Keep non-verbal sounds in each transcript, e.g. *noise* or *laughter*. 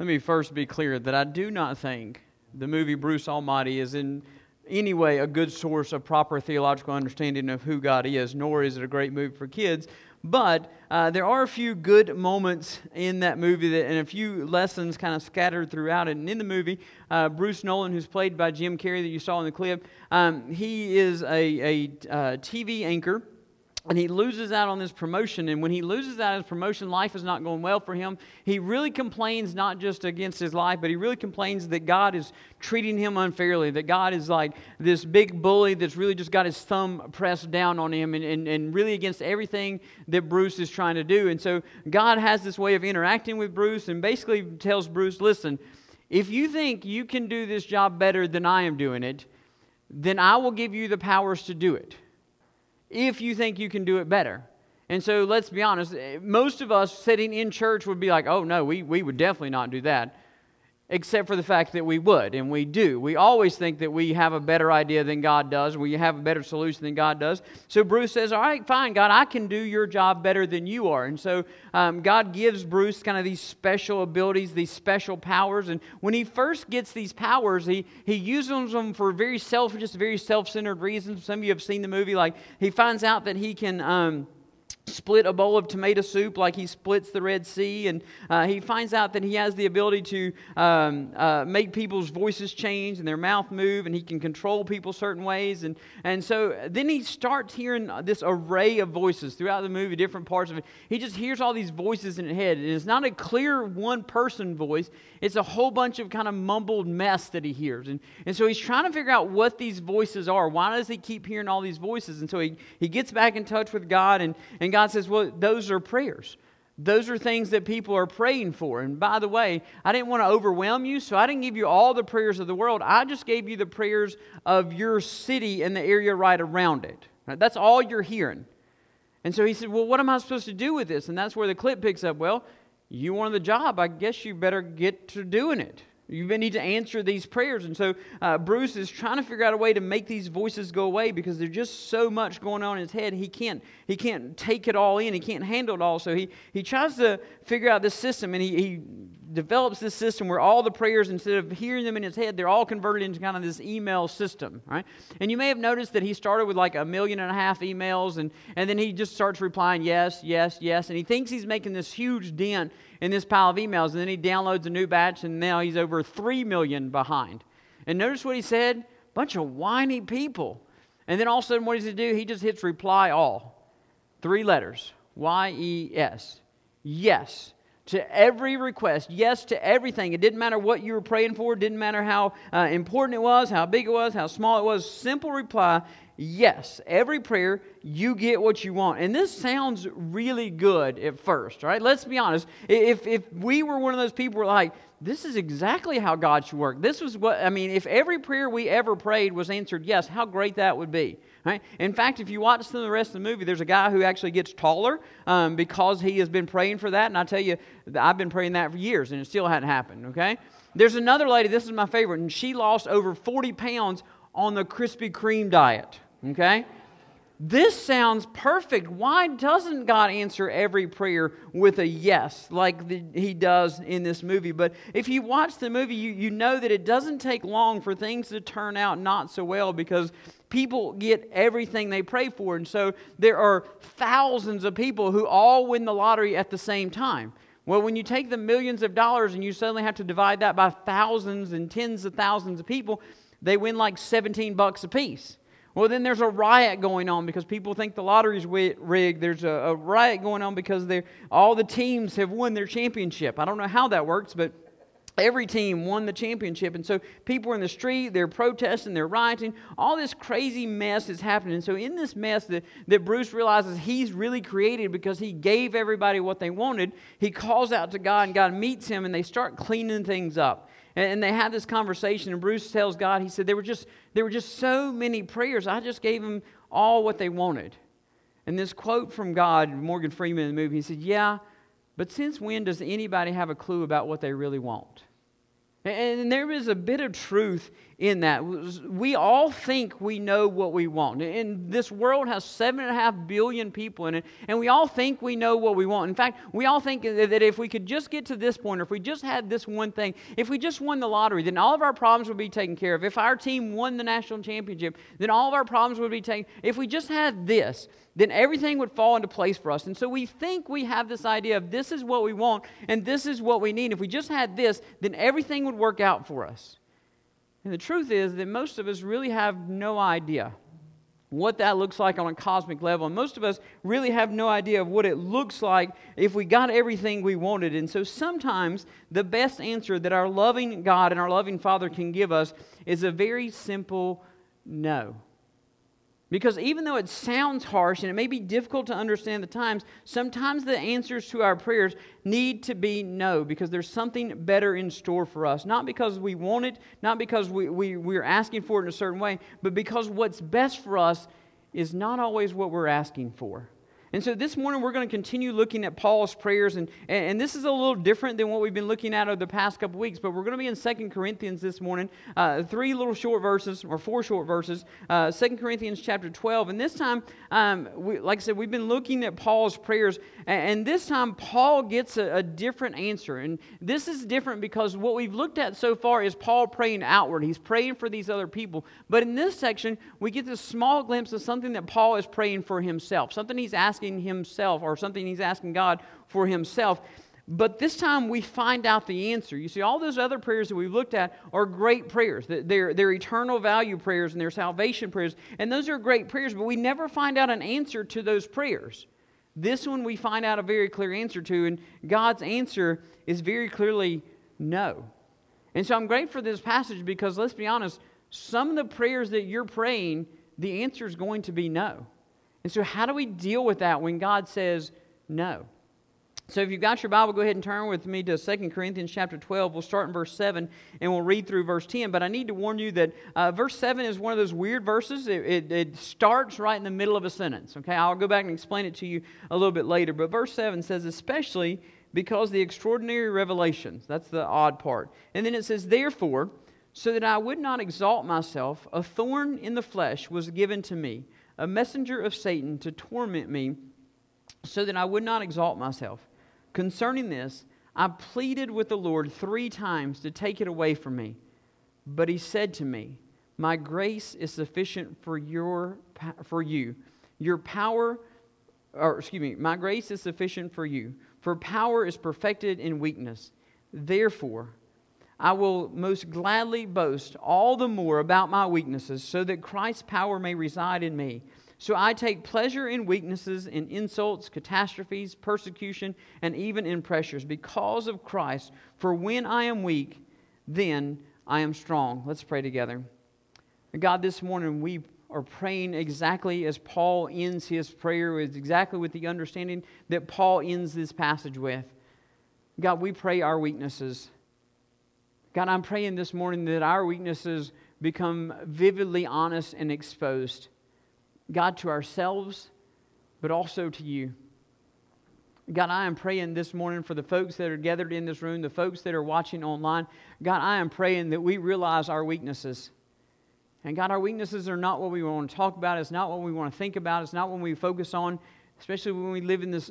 Let me first be clear that I do not think the movie Bruce Almighty is in any way a good source of proper theological understanding of who God is, nor is it a great movie for kids. But uh, there are a few good moments in that movie that, and a few lessons kind of scattered throughout it. And in the movie, uh, Bruce Nolan, who's played by Jim Carrey that you saw in the clip, um, he is a, a uh, TV anchor and he loses out on this promotion. And when he loses out his promotion, life is not going well for him. He really complains not just against his life, but he really complains that God is treating him unfairly, that God is like this big bully that's really just got his thumb pressed down on him and, and, and really against everything that Bruce is trying to do. And so God has this way of interacting with Bruce and basically tells Bruce, listen, if you think you can do this job better than I am doing it, then I will give you the powers to do it if you think you can do it better. And so let's be honest, eh, most of us sitting in church would be like, oh no, we, we would definitely not do that except for the fact that we would, and we do. We always think that we have a better idea than God does, we have a better solution than God does. So Bruce says, All right, fine, God, I can do your job better than you are. And so um, God gives Bruce kind of these special abilities, these special powers. And when he first gets these powers, he, he uses them for very selfish, very self centered reasons. Some of you have seen the movie, like he finds out that he can. Um, split a bowl of tomato soup like he splits the Red Sea. And uh, he finds out that he has the ability to um, uh, make people's voices change and their mouth move, and he can control people certain ways. And, and so then he starts hearing this array of voices throughout the movie, different parts of it. He just hears all these voices in his head. And it's not a clear one person voice, it's a whole bunch of kind of mumbled mess that he hears. And, and so he's trying to figure out what these voices are. Why does he keep hearing all these voices? And so he, he gets back in touch with God, and, and God says, Well, those are prayers. Those are things that people are praying for. And by the way, I didn't want to overwhelm you, so I didn't give you all the prayers of the world. I just gave you the prayers of your city and the area right around it. That's all you're hearing. And so he said, Well, what am I supposed to do with this? And that's where the clip picks up. Well, you wanted the job, I guess you better get to doing it. You need to answer these prayers. And so uh, Bruce is trying to figure out a way to make these voices go away because there's just so much going on in his head. He can't, he can't take it all in, he can't handle it all. So he, he tries to figure out this system and he, he develops this system where all the prayers, instead of hearing them in his head, they're all converted into kind of this email system, right? And you may have noticed that he started with like a million and a half emails, and, and then he just starts replying yes, yes, yes, and he thinks he's making this huge dent in this pile of emails, and then he downloads a new batch, and now he's over 3 million behind. And notice what he said? Bunch of whiny people. And then all of a sudden, what does he do? He just hits reply all. Three letters Y E S. Yes to every request, yes to everything. It didn't matter what you were praying for, it didn't matter how uh, important it was, how big it was, how small it was. Simple reply, yes. Every prayer, you get what you want. And this sounds really good at first, right? Let's be honest. If, if we were one of those people like, this is exactly how God should work. This was what, I mean, if every prayer we ever prayed was answered yes, how great that would be. Right? In fact, if you watch some of the rest of the movie, there's a guy who actually gets taller um, because he has been praying for that. And I tell you, I've been praying that for years, and it still hadn't happened. Okay? There's another lady. This is my favorite, and she lost over 40 pounds on the Krispy Kreme diet. Okay? This sounds perfect. Why doesn't God answer every prayer with a yes, like the, He does in this movie? But if you watch the movie, you, you know that it doesn't take long for things to turn out not so well because people get everything they pray for. And so there are thousands of people who all win the lottery at the same time. Well, when you take the millions of dollars and you suddenly have to divide that by thousands and tens of thousands of people, they win like 17 bucks a piece. Well, then there's a riot going on because people think the lottery's rigged. There's a, a riot going on because all the teams have won their championship. I don't know how that works, but every team won the championship. And so people are in the street, they're protesting, they're rioting. All this crazy mess is happening. And so, in this mess that, that Bruce realizes he's really created because he gave everybody what they wanted, he calls out to God, and God meets him, and they start cleaning things up. And they had this conversation, and Bruce tells God, he said, there were just, there were just so many prayers. I just gave them all what they wanted. And this quote from God, Morgan Freeman in the movie, he said, Yeah, but since when does anybody have a clue about what they really want? And there is a bit of truth in that. We all think we know what we want. And this world has seven and a half billion people in it, and we all think we know what we want. In fact, we all think that if we could just get to this point, or if we just had this one thing, if we just won the lottery, then all of our problems would be taken care of. If our team won the national championship, then all of our problems would be taken. If we just had this, then everything would fall into place for us. And so we think we have this idea of this is what we want and this is what we need. If we just had this, then everything would work out for us. And the truth is that most of us really have no idea what that looks like on a cosmic level. And most of us really have no idea of what it looks like if we got everything we wanted. And so sometimes the best answer that our loving God and our loving Father can give us is a very simple no. Because even though it sounds harsh and it may be difficult to understand the times, sometimes the answers to our prayers need to be no, because there's something better in store for us. Not because we want it, not because we, we, we're asking for it in a certain way, but because what's best for us is not always what we're asking for. And so this morning we're going to continue looking at Paul's prayers, and, and this is a little different than what we've been looking at over the past couple weeks, but we're going to be in Second Corinthians this morning, uh, three little short verses, or four short verses, uh, 2 Corinthians chapter 12. And this time, um, we, like I said, we've been looking at Paul's prayers, and, and this time Paul gets a, a different answer. And this is different because what we've looked at so far is Paul praying outward. He's praying for these other people. But in this section, we get this small glimpse of something that Paul is praying for himself, something he's asking asking himself or something he's asking God for himself. But this time we find out the answer. You see, all those other prayers that we've looked at are great prayers. They're, they're eternal value prayers and they're salvation prayers. And those are great prayers, but we never find out an answer to those prayers. This one we find out a very clear answer to, and God's answer is very clearly no. And so I'm grateful for this passage because let's be honest, some of the prayers that you're praying, the answer is going to be no. And so, how do we deal with that when God says no? So, if you've got your Bible, go ahead and turn with me to 2 Corinthians chapter 12. We'll start in verse 7 and we'll read through verse 10. But I need to warn you that uh, verse 7 is one of those weird verses. It, it, it, starts right in the middle of a sentence. Okay, I'll go back and explain it to you a little bit later. But verse 7 says, especially because the extraordinary revelations. That's the odd part. And then it says, therefore, so that I would not exalt myself, a thorn in the flesh was given to me a messenger of Satan to torment me so that I would not exalt myself. Concerning this, I pleaded with the Lord three times to take it away from me. But he said to me, My grace is sufficient for, your, for you. Your power, or excuse me, my grace is sufficient for you, for power is perfected in weakness. Therefore, I will most gladly boast all the more about my weaknesses, so that Christ's power may reside in me. So I take pleasure in weaknesses, in insults, catastrophes, persecution, and even in pressures because of Christ. For when I am weak, then I am strong. Let's pray together. God, this morning we are praying exactly as Paul ends his prayer, exactly with the understanding that Paul ends this passage with. God, we pray our weaknesses. God, I'm praying this morning that our weaknesses become vividly honest and exposed. God, to ourselves, but also to you. God, I am praying this morning for the folks that are gathered in this room, the folks that are watching online. God, I am praying that we realize our weaknesses. And God, our weaknesses are not what we want to talk about. It's not what we want to think about. It's not what we focus on, especially when we live in this,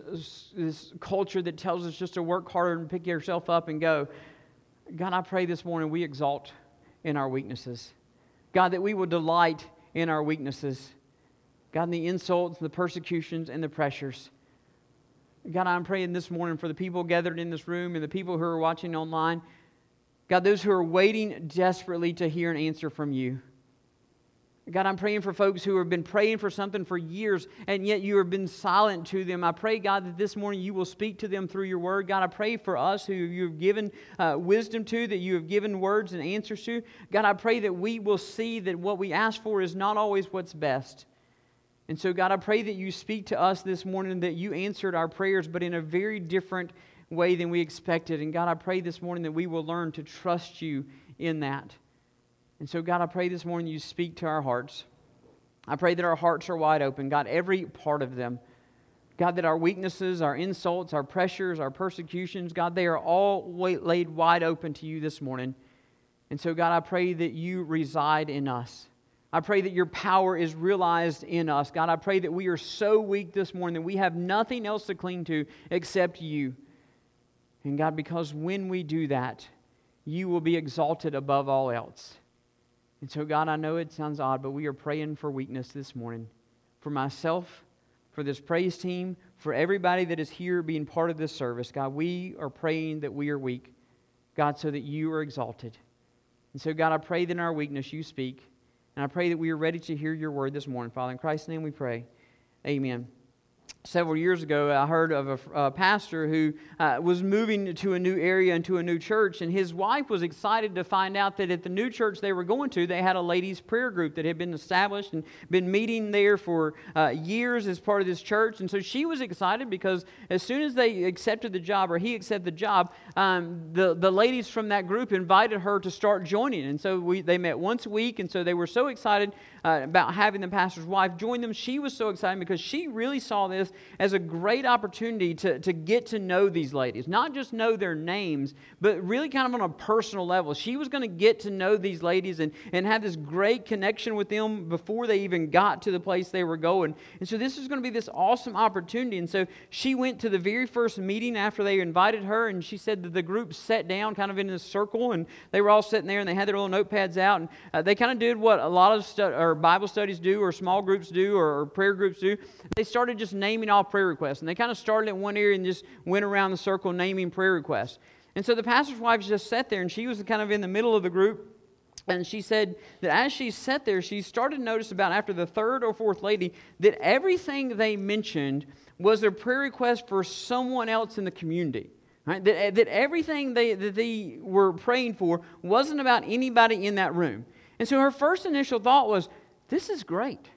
this culture that tells us just to work harder and pick yourself up and go. God, I pray this morning we exalt in our weaknesses. God, that we will delight in our weaknesses. God, in the insults, the persecutions, and the pressures. God, I'm praying this morning for the people gathered in this room and the people who are watching online. God, those who are waiting desperately to hear an answer from you. God, I'm praying for folks who have been praying for something for years and yet you have been silent to them. I pray, God, that this morning you will speak to them through your word. God, I pray for us who you've given uh, wisdom to, that you have given words and answers to. God, I pray that we will see that what we ask for is not always what's best. And so, God, I pray that you speak to us this morning, that you answered our prayers, but in a very different way than we expected. And God, I pray this morning that we will learn to trust you in that. And so, God, I pray this morning you speak to our hearts. I pray that our hearts are wide open, God, every part of them. God, that our weaknesses, our insults, our pressures, our persecutions, God, they are all laid wide open to you this morning. And so, God, I pray that you reside in us. I pray that your power is realized in us. God, I pray that we are so weak this morning that we have nothing else to cling to except you. And God, because when we do that, you will be exalted above all else. And so, God, I know it sounds odd, but we are praying for weakness this morning. For myself, for this praise team, for everybody that is here being part of this service. God, we are praying that we are weak, God, so that you are exalted. And so, God, I pray that in our weakness you speak. And I pray that we are ready to hear your word this morning. Father, in Christ's name we pray. Amen several years ago, I heard of a, a pastor who uh, was moving to a new area and to a new church, and his wife was excited to find out that at the new church they were going to, they had a ladies' prayer group that had been established and been meeting there for uh, years as part of this church. And so she was excited because as soon as they accepted the job, or he accepted the job, um, the, the ladies from that group invited her to start joining. And so we, they met once a week, and so they were so excited uh, about having the pastor's wife join them. She was so excited because she really saw this as a great opportunity to, to get to know these ladies, not just know their names, but really kind of on a personal level. She was going to get to know these ladies and, and have this great connection with them before they even got to the place they were going. And so this was going to be this awesome opportunity. And so she went to the very first meeting after they invited her, and she said that the group sat down kind of in a circle, and they were all sitting there, and they had their little notepads out, and uh, they kind of did what a lot of stu- or Bible studies do, or small groups do, or prayer groups do. They started just naming all prayer requests. And they kind of started at one area and just went around the circle naming prayer requests. And so the pastor's wife just sat there, and she was kind of in the middle of the group. And she said that as she sat there, she started to notice about after the third or fourth lady that everything they mentioned was a prayer request for someone else in the community. Right? That, eh, that everything they, that they were praying for wasn't about anybody in that room. And so her first initial thought was, this is great.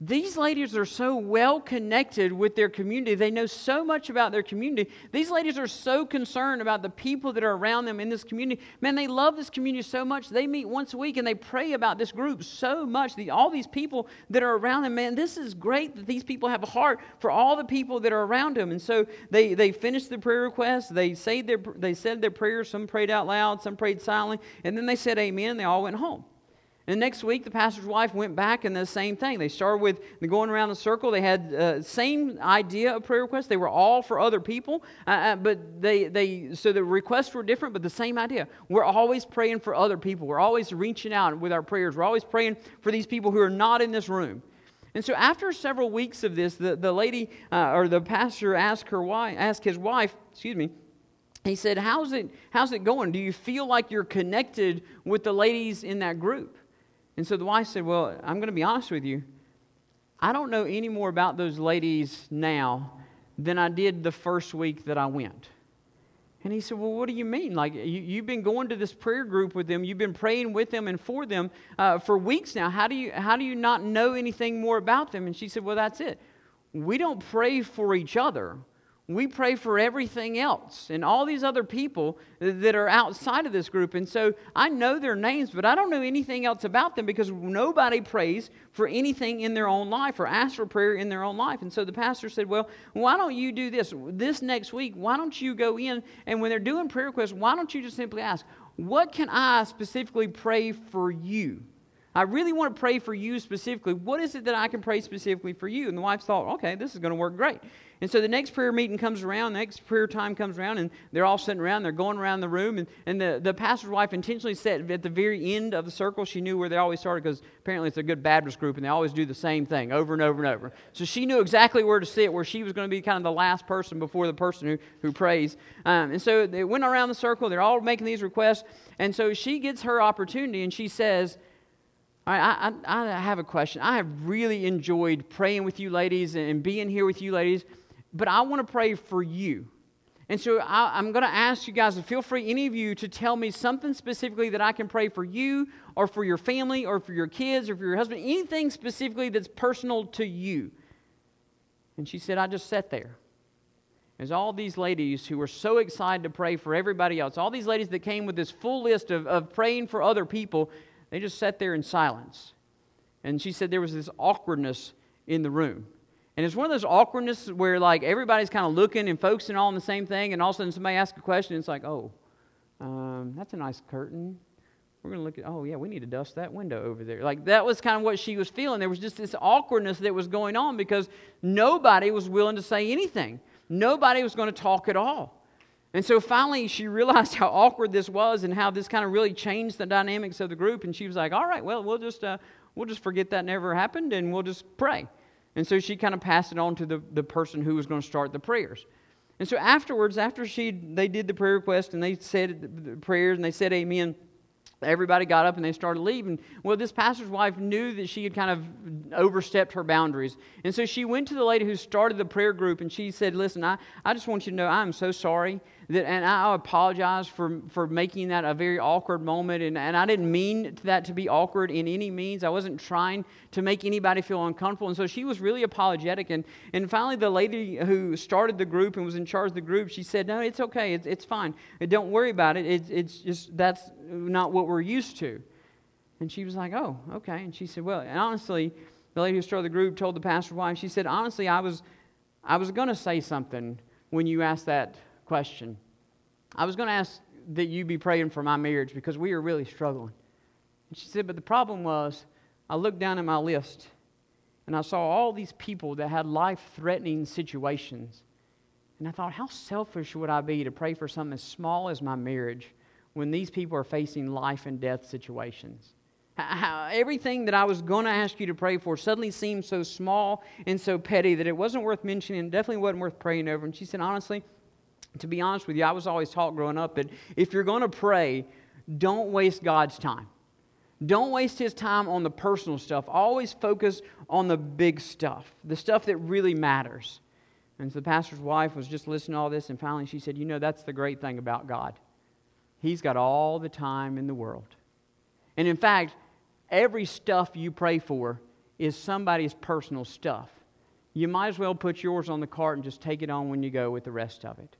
These ladies are so well connected with their community. They know so much about their community. These ladies are so concerned about the people that are around them in this community. Man, they love this community so much. They meet once a week and they pray about this group so much. The, all these people that are around them, man, this is great that these people have a heart for all the people that are around them. And so they, they finished the prayer request. They, say their, they said their prayers. Some prayed out loud, some prayed silently. And then they said amen. They all went home. And next week, the pastor's wife went back and the same thing. They started with going around the circle. They had uh, same idea of prayer requests. They were all for other people, uh, uh, but they, they so the requests were different, but the same idea. We're always praying for other people. We're always reaching out with our prayers. We're always praying for these people who are not in this room. And so after several weeks of this, the, the lady uh, or the pastor asked her wife, asked his wife, excuse me, he said, how's it, how's it going? Do you feel like you're connected with the ladies in that group? And so the wife said, Well, I'm going to be honest with you. I don't know any more about those ladies now than I did the first week that I went. And he said, Well, what do you mean? Like, you, have been going to this prayer group with them, you've been praying with them and for them uh, for weeks now. How do, you, how do you not know anything more about them? And she said, Well, that's it. We don't pray for each other, we pray for everything else and all these other people that are outside of this group. And so I know their names, but I don't know anything else about them because nobody prays for anything in their own life or asks for prayer in their own life. And so the pastor said, Well, why don't you do this? This next week, why don't you go in and when they're doing prayer requests, why don't you just simply ask, What can I specifically pray for you? I really want to pray for you specifically. What is it that I can pray specifically for you? And the wife thought, okay, this is going to work great. And so the next prayer meeting comes around, the next prayer time comes around, and they're all sitting around, they're going around the room, and, and the, the pastor's wife intentionally sat at the very end of the circle. She knew where they always started because apparently it's a good Baptist group, and they always do the same thing over and over and over. So she knew exactly where to sit, where she was going to be kind of the last person before the person who, who prays. Um, and so they went around the circle, they're all making these requests, and so she gets her opportunity, and she says, I, I, I have a question. I have really enjoyed praying with you ladies and being here with you ladies, but I want to pray for you. And so I, am going to ask you guys to feel free, any of you, to tell me something specifically that I can pray for you or for your family or for your kids or for your husband, anything specifically that's personal to you. And she said, I just sat there. There's all these ladies who were so excited to pray for everybody else. All these ladies that came with this full list of, of praying for other people. They just sat there in silence. And she said there was this awkwardness in the room. And it's one of those awkwardness where like everybody's kind of looking and focusing all on the same thing, and all of a sudden somebody asks a question, and it's like, oh, um, that's a nice curtain. we're going to look at, oh, yeah, we need to dust that window over there. Like, that was kind of what she was feeling. There was just this awkwardness that was going on because nobody was willing to say anything. Nobody was going to talk at all. And so finally, she realized *laughs* how awkward this was and how this kind of really changed the dynamics of the group. And she was like, all right, well, we'll just, uh, we'll just forget that never happened and we'll just pray. And so she kind of passed it on to the, the person who was going to start the prayers. And so afterwards, after she, they did the prayer request and they said the prayers and they said amen, everybody got up and they started leaving. Well, this pastor's wife knew that she had kind of overstepped her boundaries. And so she went to the lady who started the prayer group and she said, Listen, I, I just want you to know I'm so sorry that, and I apologize for, for making that a very awkward moment. And, and I didn't mean that to be awkward in any means. I wasn't trying to make anybody feel uncomfortable. And so she was really apologetic. And, and finally, the lady who started the group and was in charge of the group, she said, No, it's okay. It's, it's fine. Don't worry about it. It's, it's just, that's not what we're used to. And she was like, Oh, okay. And she said, Well, and honestly, the lady who started the group told the pastor's wife, she said, Honestly, I was, I was going to say something when you asked that question. I was going to ask that you be praying for my marriage because we are really struggling. And she said, But the problem was, I looked down at my list and I saw all these people that had life threatening situations. And I thought, how selfish would I be to pray for something as small as my marriage when these people are facing life and death situations? How, everything that I was going to ask you to pray for suddenly seemed so small and so petty that it wasn't worth mentioning and definitely wasn't worth praying over. And she said, honestly, to be honest with you, I was always taught growing up that if you're going to pray, don't waste God's time. Don't waste his time on the personal stuff. Always focus on the big stuff, the stuff that really matters. And so the pastor's wife was just listening to all this, and finally she said, You know, that's the great thing about God. He's got all the time in the world. And in fact, every stuff you pray for is somebody's personal stuff. You might as well put yours on the cart and just take it on when you go with the rest of it.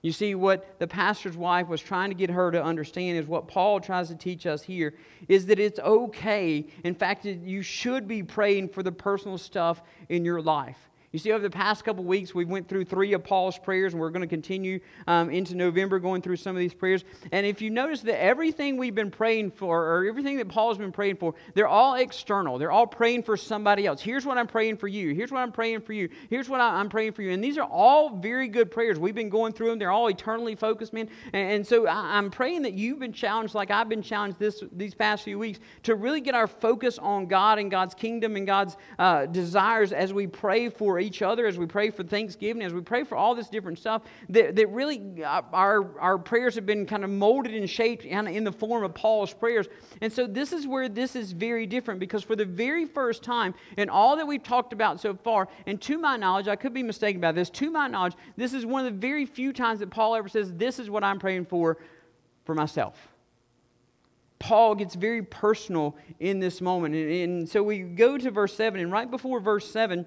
You see, what the pastor's wife was trying to get her to understand is what Paul tries to teach us here is that it's okay. In fact, you should be praying for the personal stuff in your life. You see, over the past couple weeks, we went through three of Paul's prayers, and we're going to continue um, into November going through some of these prayers. And if you notice that everything we've been praying for, or everything that Paul's been praying for, they're all external. They're all praying for somebody else. Here's what I'm praying for you. Here's what I'm praying for you. Here's what I'm praying for you. And these are all very good prayers. We've been going through them. They're all eternally focused, man. And, and so I'm praying that you've been challenged, like I've been challenged this these past few weeks, to really get our focus on God and God's kingdom and God's uh, desires as we pray for other, as we pray for Thanksgiving, as we pray for all this different stuff, that, that really uh, our, our prayers have been kind of molded and shaped in the form of Paul's prayers. And so this is where this is very different because for the very first time in all that we've talked about so far, and to my knowledge, I could be mistaken about this, to my knowledge, this is one of the very few times that Paul ever says, This is what I'm praying for for myself. Paul gets very personal in this moment. And, and, so we go to verse 7, and right before verse 7,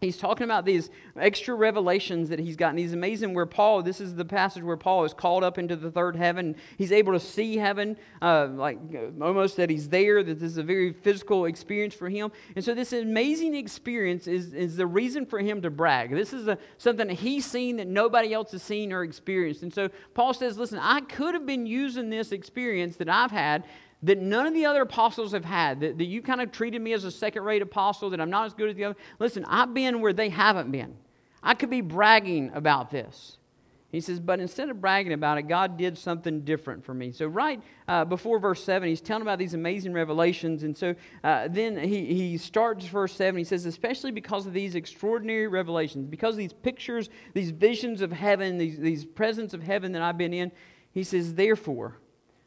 he's talking about these extra revelations that he's gotten. He's amazing where Paul, this is the passage where Paul is called up into the third heaven. He's able to see heaven, uh, like almost that he's there, that this is a very physical experience for him. And so this amazing experience is, is the reason for him to brag. This is a, something that he's seen that nobody else has seen or experienced. And so Paul says, listen, I could have been using this experience that I've had that none of the other apostles have had, that, that you kind of treated me as a second rate apostle, that I'm not as good as the other. Listen, I've been where they haven't been. I could be bragging about this. He says, but instead of bragging about it, God did something different for me. So, right uh, before verse 7, he's telling about these amazing revelations. And so uh, then he, he starts verse 7. He says, especially because of these extraordinary revelations, because of these pictures, these visions of heaven, these, these presence of heaven that I've been in, he says, therefore,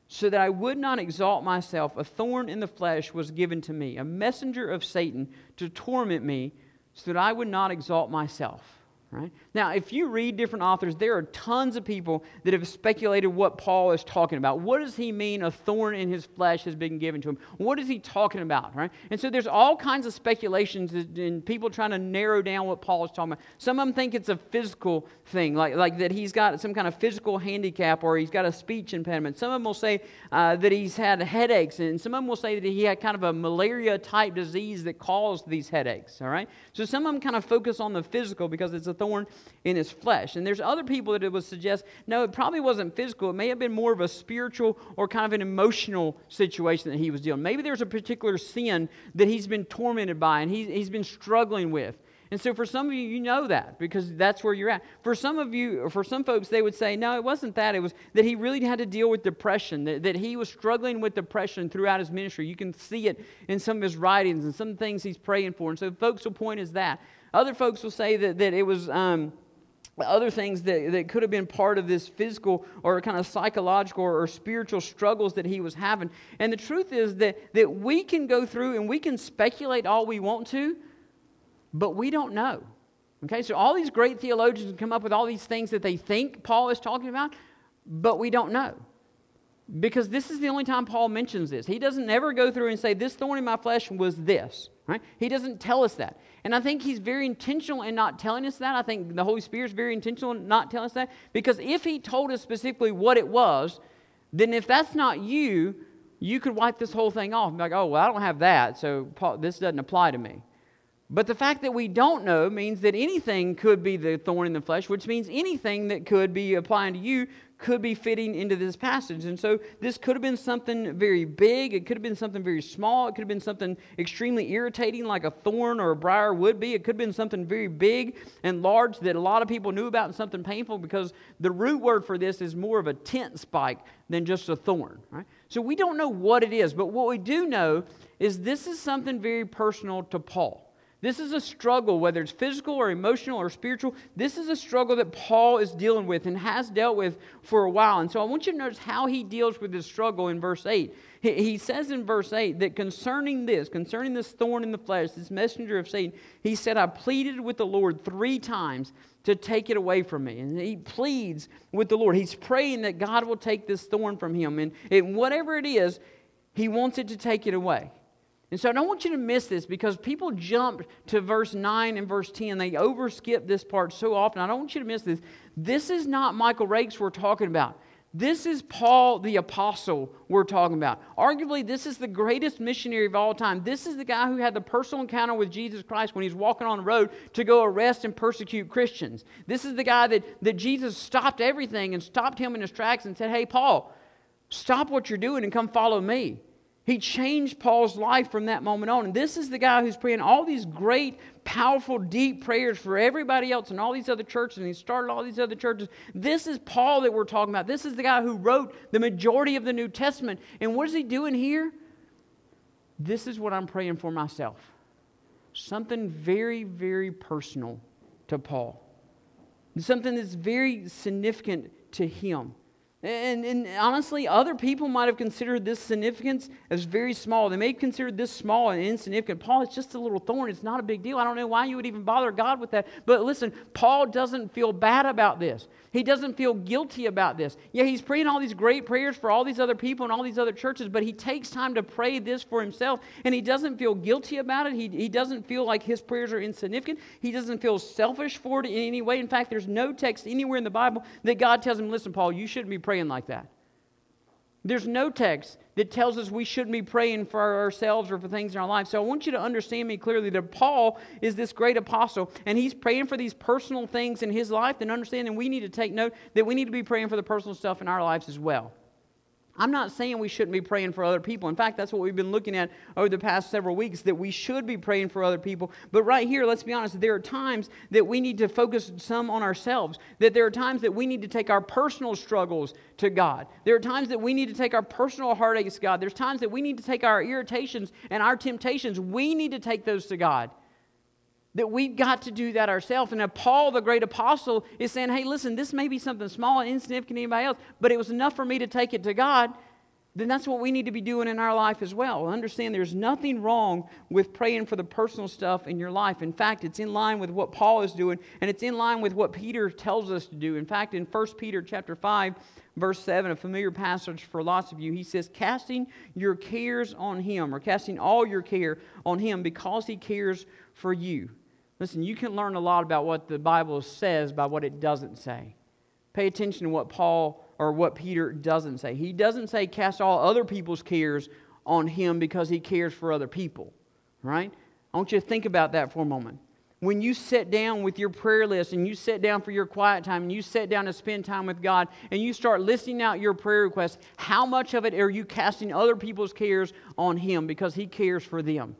so that I would not exalt myself, a thorn in the flesh was given to me, a messenger of Satan to torment me, so that I would not exalt myself. Right? Now, if you read different authors, there are tons of people that have speculated what Paul is talking about. What does he mean a thorn in his flesh has been given to him? What is he talking about? Right? And so there's all kinds of speculations and people trying to narrow down what Paul is talking about. Some of them think it's a physical thing, like, like that he's got some kind of physical handicap or he's got a speech impediment. Some of them will say uh, that he's had headaches, and some of them will say that he had kind of a malaria type disease that caused these headaches. All right? So some of them kind of focus on the physical because it's a thorn in his flesh. And there's other people that it would suggest, no, it probably wasn't physical. It may have been more of a spiritual or kind of an emotional situation that he was dealing. Maybe there's a particular sin that he's been tormented by and he's, he's been struggling with. And so for some of you, you know that because that's where you're at. For some of you, or for some folks, they would say, no, it wasn't that. It was that he really had to deal with depression, that, that he was struggling with depression throughout his ministry. You can see it in some of his writings and some things he's praying for. And so folks will point as that. Other folks will say that, that it was. Um, other things that, that could have been part of this physical or kind of psychological or, or, spiritual struggles that he was having. And the truth is that, that we can go through and we can speculate all we want to, but we don't know. Okay, so all these great theologians come up with all these things that they think Paul is talking about, but we don't know. Because this is the only time Paul mentions this. He doesn't ever go through and say, This thorn in my flesh was this. Right? He doesn't tell us that. And I think he's very intentional in not telling us that. I think the Holy Spirit is very intentional in not telling us that. Because if he told us specifically what it was, then if that's not you, you could wipe this whole thing off. and be Like, oh, well, I don't have that, so this doesn't apply to me. But the fact that we don't know means that anything could be the thorn in the flesh, which means anything that could be applying to you could be fitting into this passage. And so this could have been something very big. It could have been something very small. It could have been something extremely irritating, like a thorn or a briar would be. It could have been something very big and large that a lot of people knew about and something painful because the root word for this is more of a tent spike than just a thorn. Right? So we don't know what it is, but what we do know is this is something very personal to Paul. This is a struggle, whether it's physical or emotional or spiritual. This is a struggle that Paul is dealing with and has dealt with for a while. And so I want you to notice how he deals with this struggle in verse 8. He says in verse 8 that concerning this, concerning this thorn in the flesh, this messenger of Satan, he said, I pleaded with the Lord three times to take it away from me. And he pleads with the Lord. He's praying that God will take this thorn from him. And, and whatever it is, he wants it to take it away. And so I don't want you to miss this because people jump to verse 9 and verse 10. They overskip this part so often. I don't want you to miss this. This is not Michael Rakes we're talking about. This is Paul the Apostle we're talking about. Arguably, this is the greatest missionary of all time. This is the guy who had the personal encounter with Jesus Christ when he's walking on the road to go arrest and persecute Christians. This is the guy that, that Jesus stopped everything and stopped him in his tracks and said, Hey, Paul, stop what you're doing and come follow me. He changed Paul's life from that moment on. And this is the guy who's praying all these great, powerful, deep prayers for everybody else and all these other churches. And he started all these other churches. This is Paul that we're talking about. This is the guy who wrote the majority of the New Testament. And what is he doing here? This is what I'm praying for myself. Something very, very personal to Paul. Something that's very significant to him. And, and, honestly, other people might have considered this significance as very small. They may have considered this small and insignificant. Paul, it's just a little thorn. It's not a big deal. I don't know why you would even bother God with that. But listen, Paul doesn't feel bad about this. He doesn't feel guilty about this. Yeah, he's praying all these great prayers for all these other people and all these other churches, but he takes time to pray this for himself, and he doesn't feel guilty about it. He, he doesn't feel like his prayers are insignificant. He doesn't feel selfish for it in any way. In fact, there's no text anywhere in the Bible that God tells him, listen, Paul, you shouldn't be praying like that. There's no text that tells us we shouldn't be praying for ourselves or for things in our life. So I want you to understand me clearly that Paul is this great apostle and he's praying for these personal things in his life and understanding we need to take note that we need to be praying for the personal stuff in our lives as well. I'm not saying we shouldn't be praying for other people. In fact, that's what we've been looking at over the past several weeks that we should be praying for other people. But right here, let's be honest, there are times that we need to focus some on ourselves. That there are times that we need to take our personal struggles to God. There are times that we need to take our personal heartaches to God. There's times that we need to take our irritations and our temptations, we need to take those to God that we've got to do that ourselves. And Paul, the great apostle, is saying, hey, listen, this may be something small and insignificant to anybody else, but it was enough for me to take it to God. Then that's what we need to be doing in our life as well. Understand there's nothing wrong with praying for the personal stuff in your life. In fact, it's in line with what Paul is doing, and it's in line with what Peter tells us to do. In fact, in 1 Peter chapter 5, verse 7, a familiar passage for lots of you, he says, Casting your cares on him, or casting all your care on him because he cares for you. Listen, you can learn a lot about what the Bible says by what it doesn't say. Pay attention to what Paul or what Peter doesn't say. He doesn't say cast all other people's cares on him because he cares for other people, right? I want you to think about that for a moment. when you sit down with your prayer list and you sit down for your quiet time and you sit down to spend time with God and you start listing out your prayer requests, how much of it are you casting other people's cares on Him because He cares for them?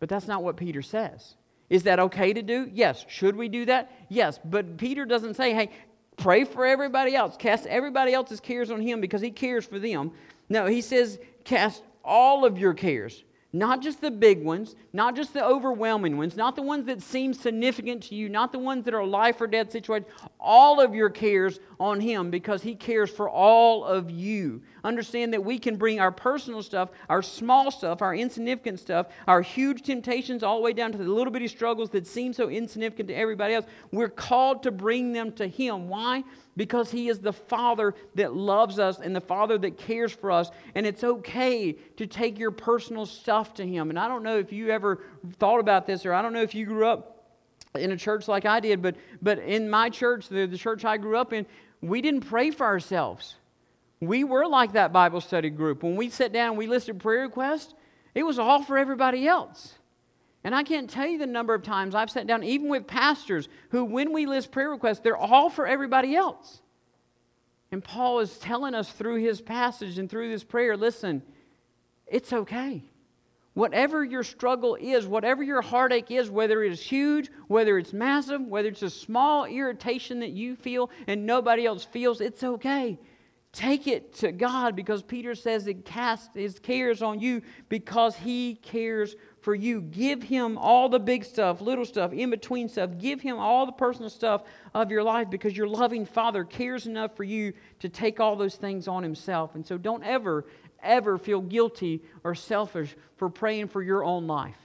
But that's not what Peter says. Is that okay to do? Yes. Should we do that? Yes. But Peter doesn't say, hey, pray for everybody else, cast everybody else's cares on Him because He cares for them. No, He says, cast all of your cares not just the big ones, not just the overwhelming ones, not the ones that seem significant to you, not the ones that are life or death situations. All of your cares on Him because He cares for all of you. Understand that we can bring our personal stuff, our small stuff, our insignificant stuff, our huge temptations, all the way down to the little bitty struggles that seem so insignificant to everybody else. We're called to bring them to Him. Why? Because He is the Father that loves us and the Father that cares for us. And it's okay to take your personal stuff to Him. And I don't know if you ever thought about this, or I don't know if you grew up in a church like I did, but, but in my church, the, the church I grew up in, we didn't pray for ourselves. We were like that Bible study group. When we sat down we listed prayer requests, it was all for everybody else. And I can't tell you the number of times I've sat down, even with pastors, who, when we list prayer requests, they're all for everybody else. And Paul is telling us through his passage and through this prayer listen, it's okay. Whatever your struggle is, whatever your heartache is, whether it is huge, whether it's massive, whether it's a small irritation that you feel and nobody else feels, it's okay. Take it to God because Peter says it casts his cares on you because he cares for you. Give him all the big stuff, little stuff, in between stuff. Give him all the personal stuff of your life because your loving Father cares enough for you to take all those things on himself. And so don't ever, ever feel guilty or selfish for praying for your own life.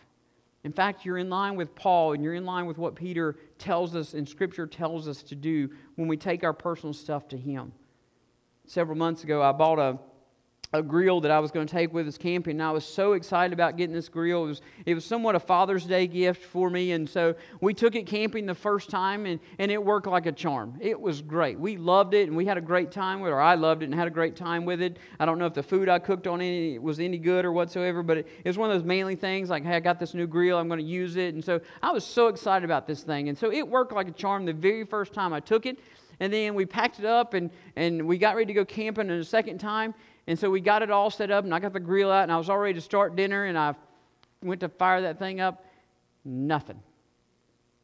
In fact, you're in line with Paul and you're in line with what Peter tells us and Scripture tells us to do when we take our personal stuff to him. Several months ago, I bought a a grill that I was going to take with us camping. And I was so excited about getting this grill. It was, it was somewhat a Father's Day gift for me. And so we took it camping the first time, and, and it worked like a charm. It was great. We loved it, and we had a great time with it, or I loved it and had a great time with it. I don't know if the food I cooked on it was any good or whatsoever, but it, it was one of those manly things like, hey, I got this new grill, I'm going to use it. And so I was so excited about this thing. And so it worked like a charm the very first time I took it. And then we packed it up and, and we got ready to go camping and a second time. And so we got it all set up, and I got the grill out, and I was all ready to start dinner, and I went to fire that thing up. Nothing.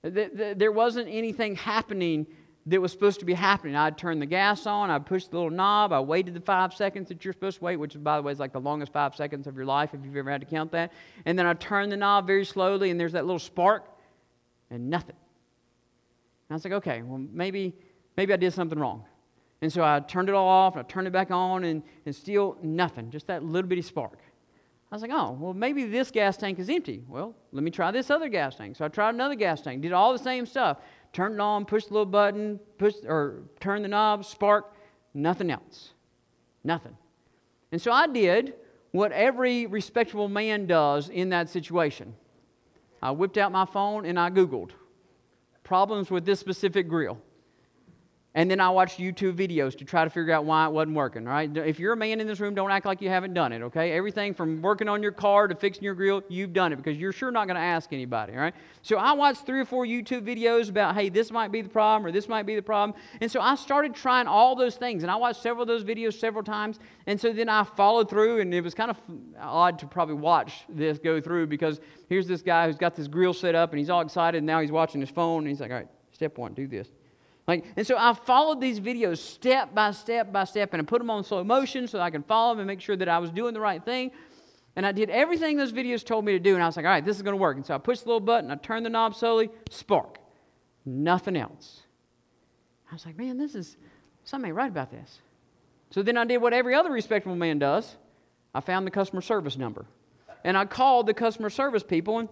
There wasn't anything happening that was supposed to be happening. I'd turn the gas on, I'd push the little knob, I waited the five seconds that you're supposed to wait, which, by the way, is like the longest five seconds of your life if you've ever had to count that. And then I turn the knob very slowly, and there's that little spark, and nothing. And I was like, okay, well, maybe, maybe I did something wrong. And so I turned it all off, and I turned it back on, and, and still nothing, just that little bitty spark. I was like, oh, well, maybe this gas tank is empty. Well, let me try this other gas tank. So I tried another gas tank, did all the same stuff. Turned it on, pushed the little button, pushed or turned the knob, spark, nothing else. Nothing. And so I did what every respectable man does in that situation. I whipped out my phone and I Googled problems with this specific grill. And then I watched YouTube videos to try to figure out why it wasn't working, right? If you're a man in this room, don't act like you haven't done it, okay? Everything from working on your car to fixing your grill, you've done it because you're sure not going to ask anybody, right? So I watched three or four YouTube videos about, hey, this might be the problem or this might be the problem. And so I started trying all those things. And I watched several of those videos several times. And so then I followed through, and it was kind of odd to probably watch this go through because here's this guy who's got this grill set up and he's all excited. And now he's watching his phone and he's like, all right, step one, do this. Like, and so I followed these videos step by step by step, and I put them on slow motion so I can follow them and make sure that I was doing the right thing. And I did everything those videos told me to do, and I was like, all right, this is going to work. And so I pushed the little button, I turned the knob slowly, spark. Nothing else. I was like, man, this is something ain't right about this. So then I did what every other respectable man does. I found the customer service number. And I called the customer service people and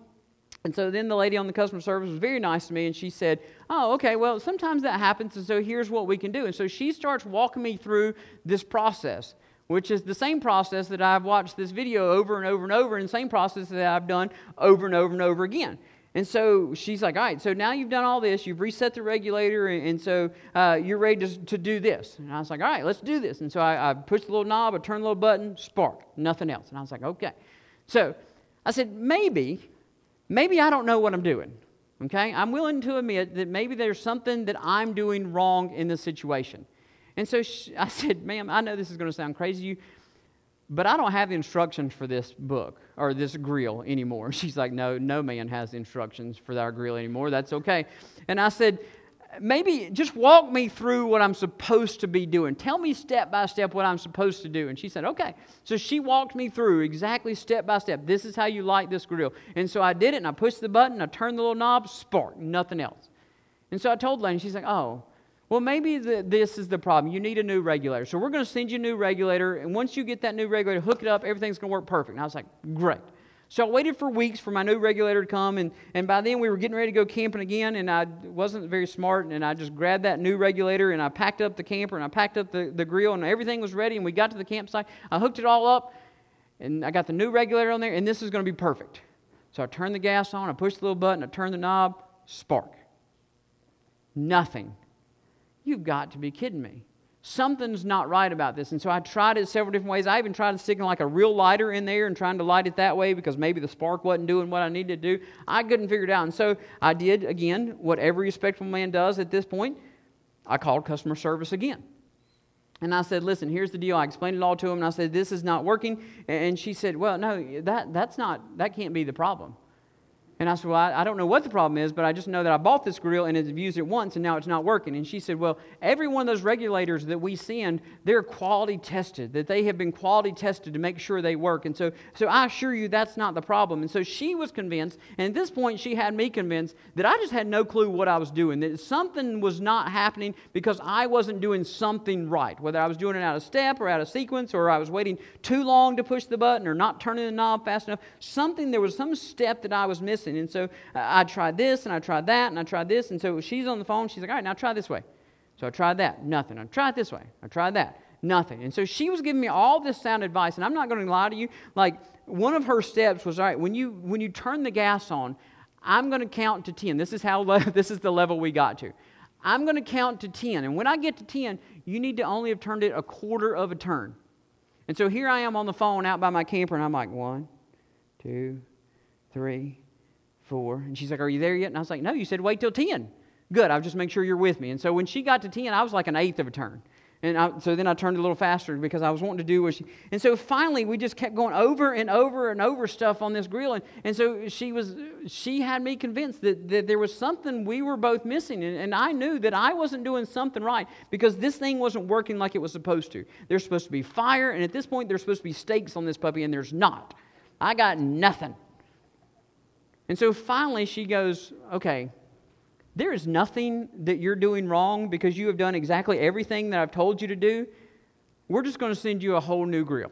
and so then the lady on the customer service was very nice to me and she said, Oh, okay, well, sometimes that happens, and so here's what we can do. And so she starts walking me through this process, which is the same process that I've watched this video over and over and over, and the same process that I've done over and over and over again. And so she's like, All right, so now you've done all this, you've reset the regulator, and, and so uh, you're ready to, to do this. And I was like, All right, let's do this. And so I, I pushed the little knob, I turned the little button, spark, nothing else. And I was like, Okay. So I said, Maybe maybe I don't know what I'm doing. Okay? I'm willing to admit that maybe there's something that I'm doing wrong in this situation. And so she, *laughs* I said, Ma'am, I know this is going to sound crazy to you, but I don't have the instructions for this book or this grill anymore. *laughs* She's like, No, no man has the instructions for our grill anymore. That's okay. And I said, maybe just walk me through what I'm supposed to be doing. Tell me step by step what I'm supposed to do. And she said, okay. So she walked me through exactly step by step. This is how you light this grill. And so I did it and I pushed the button, I turned the little knob, spark, nothing else. And so I told Lane, she's like, oh, well, maybe the, this is the problem. You need a new regulator. So we're going to send you a new regulator. And once you get that new regulator, hook it up, everything's going to work perfect. And I was like, great. So I waited for weeks for my new regulator to come, and, and by then we were getting ready to go camping again, and I wasn't very smart, and I just grabbed that new regulator, and I packed up the camper, and I packed up the, the grill, and everything was ready, and we got to the campsite. I hooked it all up, and I got the new regulator on there, and this is going to be perfect. So I turned the gas on, I pushed the little button, I turned the knob, spark. Nothing. You've got to be kidding me something's not right about this. And so I tried it several different ways. I even tried sticking like a real lighter in there and trying to light it that way because maybe the spark wasn't doing what I needed to do. I couldn't figure it out. And so I did, again, what every respectful man does at this point. I called customer service again. And I said, listen, here's the deal. I explained it all to him, and I said, this is not working. And she said, well, no, that, that's not, that can't be the problem. And I said, Well, I, don't know what the problem is, but I just know that I bought this grill and it's used it once and now it's not working. And she said, Well, every one of those regulators that we send, they're quality tested, that they have been quality tested to make sure they work. And so, so I assure you that's not the problem. And so she was convinced, and at this point she had me convinced that I just had no clue what I was doing, that something was not happening because I wasn't doing something right, whether I was doing it out of step or out of sequence or I was waiting too long to push the button or not turning the knob fast enough. Something, there was some step that I was missing. And so uh, I tried this and I tried that and I tried this. And so she's on the phone. She's like, all right, now try this way. So I tried that. Nothing. I tried this way. I tried that. Nothing. And so she was giving me all this sound advice. And I'm not going to lie to you. Like one of her steps was, all right, when you, when you turn the gas on, I'm going to count to 10. This is how, *laughs* this is the level we got to. I'm going to count to 10. And when I get to 10, you need to only have turned it a quarter of a turn. And so here I am on the phone out by my camper, and I'm like, one, two, three, four. And she's like, Are you there yet? And I was like, No, you said wait till 10. Good, I'll just make sure you're with me. And so when she got to 10, I was like an eighth of a turn. And I, so then I turned a little faster because I was wanting to do what she. And so finally, we just kept going over and over and over stuff on this grill. And, and so she was, she had me convinced that, that there was something we were both missing. And, and I knew that I wasn't doing something right because this thing wasn't working like it was supposed to. There's supposed to be fire, and at this point, there's supposed to be steaks on this puppy, and there's not. I got nothing. And so finally she goes, Okay, there is nothing that you're doing wrong because you have done exactly everything that I've told you to do. We're just going to send you a whole new grill.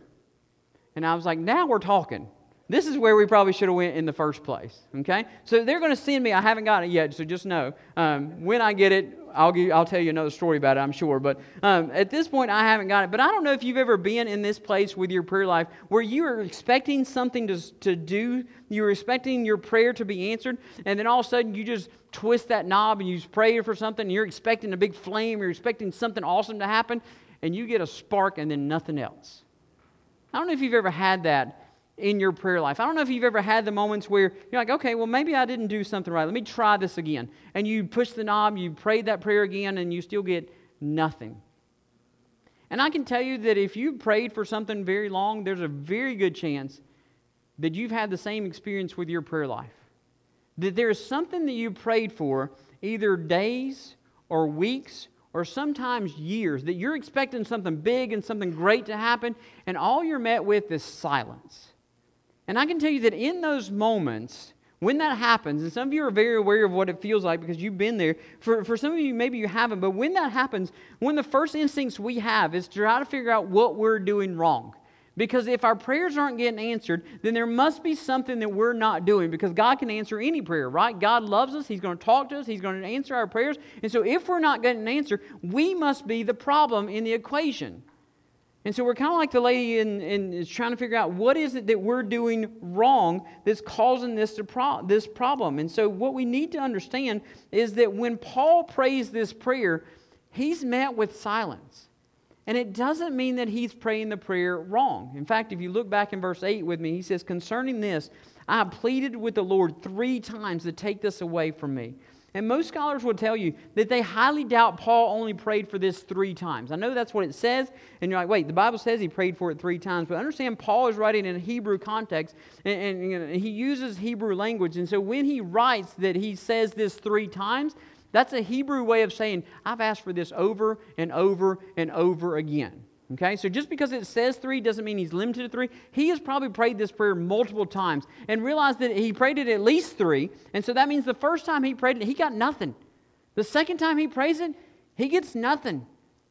And I was like, Now we're talking. This is where we probably should have went in the first place. Okay, so they're going to send me. I haven't got it yet, so just know um, when I get it, I'll give, I'll tell you another story about it. I'm sure, but um, at this point, I haven't got it. But I don't know if you've ever been in this place with your prayer life where you are expecting something to to do. You're expecting your prayer to be answered, and then all of a sudden you just twist that knob and you pray for something. You're expecting a big flame. You're expecting something awesome to happen, and you get a spark and then nothing else. I don't know if you've ever had that in your prayer life. I don't know if you've ever had the moments where you're like, okay, well, maybe I didn't do something right. Let me try this again. And you push the knob, you prayed that prayer again, and you still get nothing. And I can tell you that if you prayed for something very long, there's a very good chance that you've had the same experience with your prayer life. That there is something that you prayed for, either days or weeks or sometimes years, that you're expecting something big and something great to happen, and all you're met with is silence. And I can tell you that in those moments, when that happens, and some of you are very aware of what it feels like because you've been there. For, for some of you, maybe you haven't, but when that happens, one of the first instincts we have is to try to figure out what we're doing wrong. Because if our prayers aren't getting answered, then there must be something that we're not doing because God can answer any prayer, right? God loves us. He's going to talk to us. He's going to answer our prayers. And so if we're not getting an answer, we must be the problem in the equation. And so we're kind of like the lady in, in, is trying to figure out what is it that we're doing wrong that's causing this, pro- this problem. And so what we need to understand is that when Paul prays this prayer, he's met with silence. And it doesn't mean that he's praying the prayer wrong. In fact, if you look back in verse 8 with me, he says, Concerning this, I pleaded with the Lord three times to take this away from me. And most scholars will tell you that they highly doubt Paul only prayed for this three times. I know that's what it says, and you're like, wait, the Bible says he prayed for it three times. But understand, Paul is writing in a Hebrew context, and, and know, he uses Hebrew language. And so when he writes that he says this three times, that's a Hebrew way of saying, I've asked for this over and over and over again. Okay, so just because it says three doesn't mean he's limited to three. He has probably prayed this prayer multiple times and realized that he prayed it at least three. And so that means the first time he prayed it, he got nothing. The second time he prays it, he gets nothing.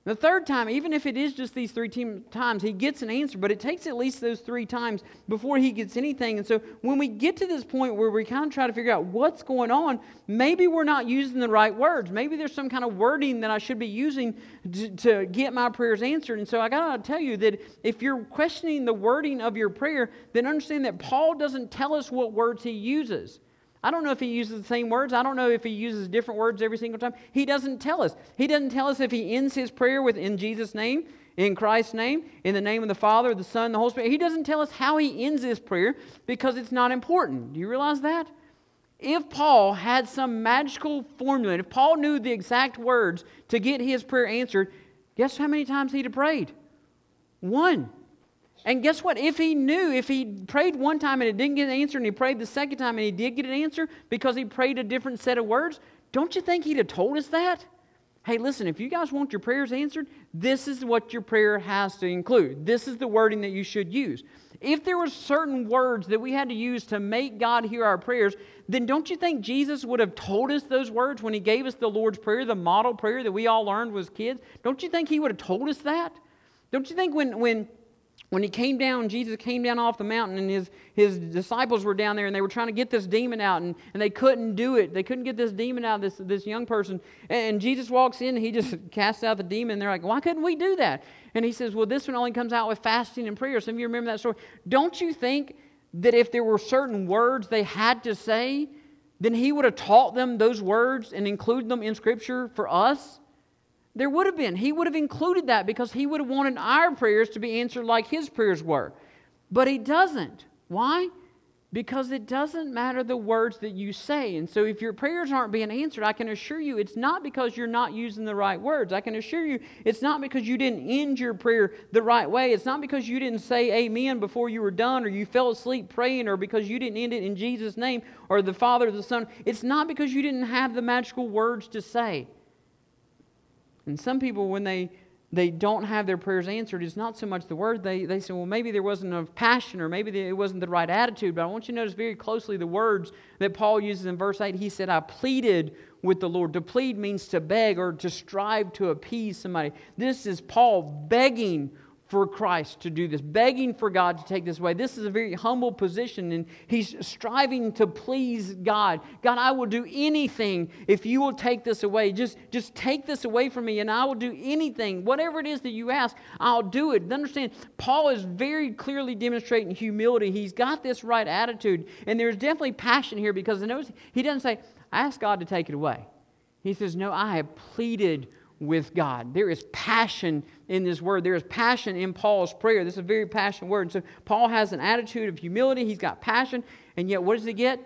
The third time, even if it is just these three times, he gets an answer, but it takes at least those three times before he gets anything. And so when we get to this point where we kind of try to figure out what's going on, maybe we're not using the right words. Maybe there's some kind of wording that I should be using to, to get my prayers answered. And so I got to tell you that if you're questioning the wording of your prayer, then understand that Paul doesn't tell us what words he uses. I don't know if he uses the same words. I don't know if he uses different words every single time. He doesn't tell us. He doesn't tell us if he ends his prayer with in Jesus' name, in Christ's name, in the name of the Father, the Son, the Holy Spirit. He doesn't tell us how he ends his prayer because it's not important. Do you realize that? If Paul had some magical formula, if Paul knew the exact words to get his prayer answered, guess how many times he'd have prayed? One. And guess what? If he knew, if he prayed one time and it didn't get an answer, and he prayed the second time and he did get an answer because he prayed a different set of words, don't you think he'd have told us that? Hey, listen, if you guys want your prayers answered, this is what your prayer has to include. This is the wording that you should use. If there were certain words that we had to use to make God hear our prayers, then don't you think Jesus would have told us those words when he gave us the Lord's Prayer, the model prayer that we all learned as kids? Don't you think he would have told us that? Don't you think when, when when he came down, Jesus came down off the mountain, and his, his disciples were down there, and they were trying to get this demon out, and, and they couldn't do it. They couldn't get this demon out of this, this young person. And, Jesus walks in, and he just *laughs* casts out the demon. And they're like, Why couldn't we do that? And he says, Well, this one only comes out with fasting and prayer. Some of you remember that story. Don't you think that if there were certain words they had to say, then he would have taught them those words and included them in Scripture for us? There would have been. He would have included that because he would have wanted our prayers to be answered like his prayers were. But he doesn't. Why? Because it doesn't matter the words that you say. And so if your prayers aren't being answered, I can assure you it's not because you're not using the right words. I can assure you it's not because you didn't end your prayer the right way. It's not because you didn't say amen before you were done or you fell asleep praying or because you didn't end it in Jesus' name or the Father the Son. It's not because you didn't have the magical words to say. And some people, when they, they don't have their prayers answered, it's not so much the word. They, they say, well, maybe there wasn't enough passion or maybe it wasn't the right attitude. But I want you to notice very closely the words that Paul uses in verse 8. He said, I pleaded with the Lord. To plead means to beg or to strive to appease somebody. This is Paul begging for Christ to do this, begging for God to take this away. This is a very humble position, and he's striving to please God. God, I will do anything if you will take this away. Just, just take this away from me, and I will do anything. Whatever it is that you ask, I'll do it. Understand, Paul is very clearly demonstrating humility. He's got this right attitude, and there's definitely passion here because notice he doesn't say, I ask God to take it away. He says, No, I have pleaded with God. There is passion in this word. There is passion in Paul's prayer. This is a very passionate word. And so Paul has an attitude of humility. He's got passion. And yet, what does he get?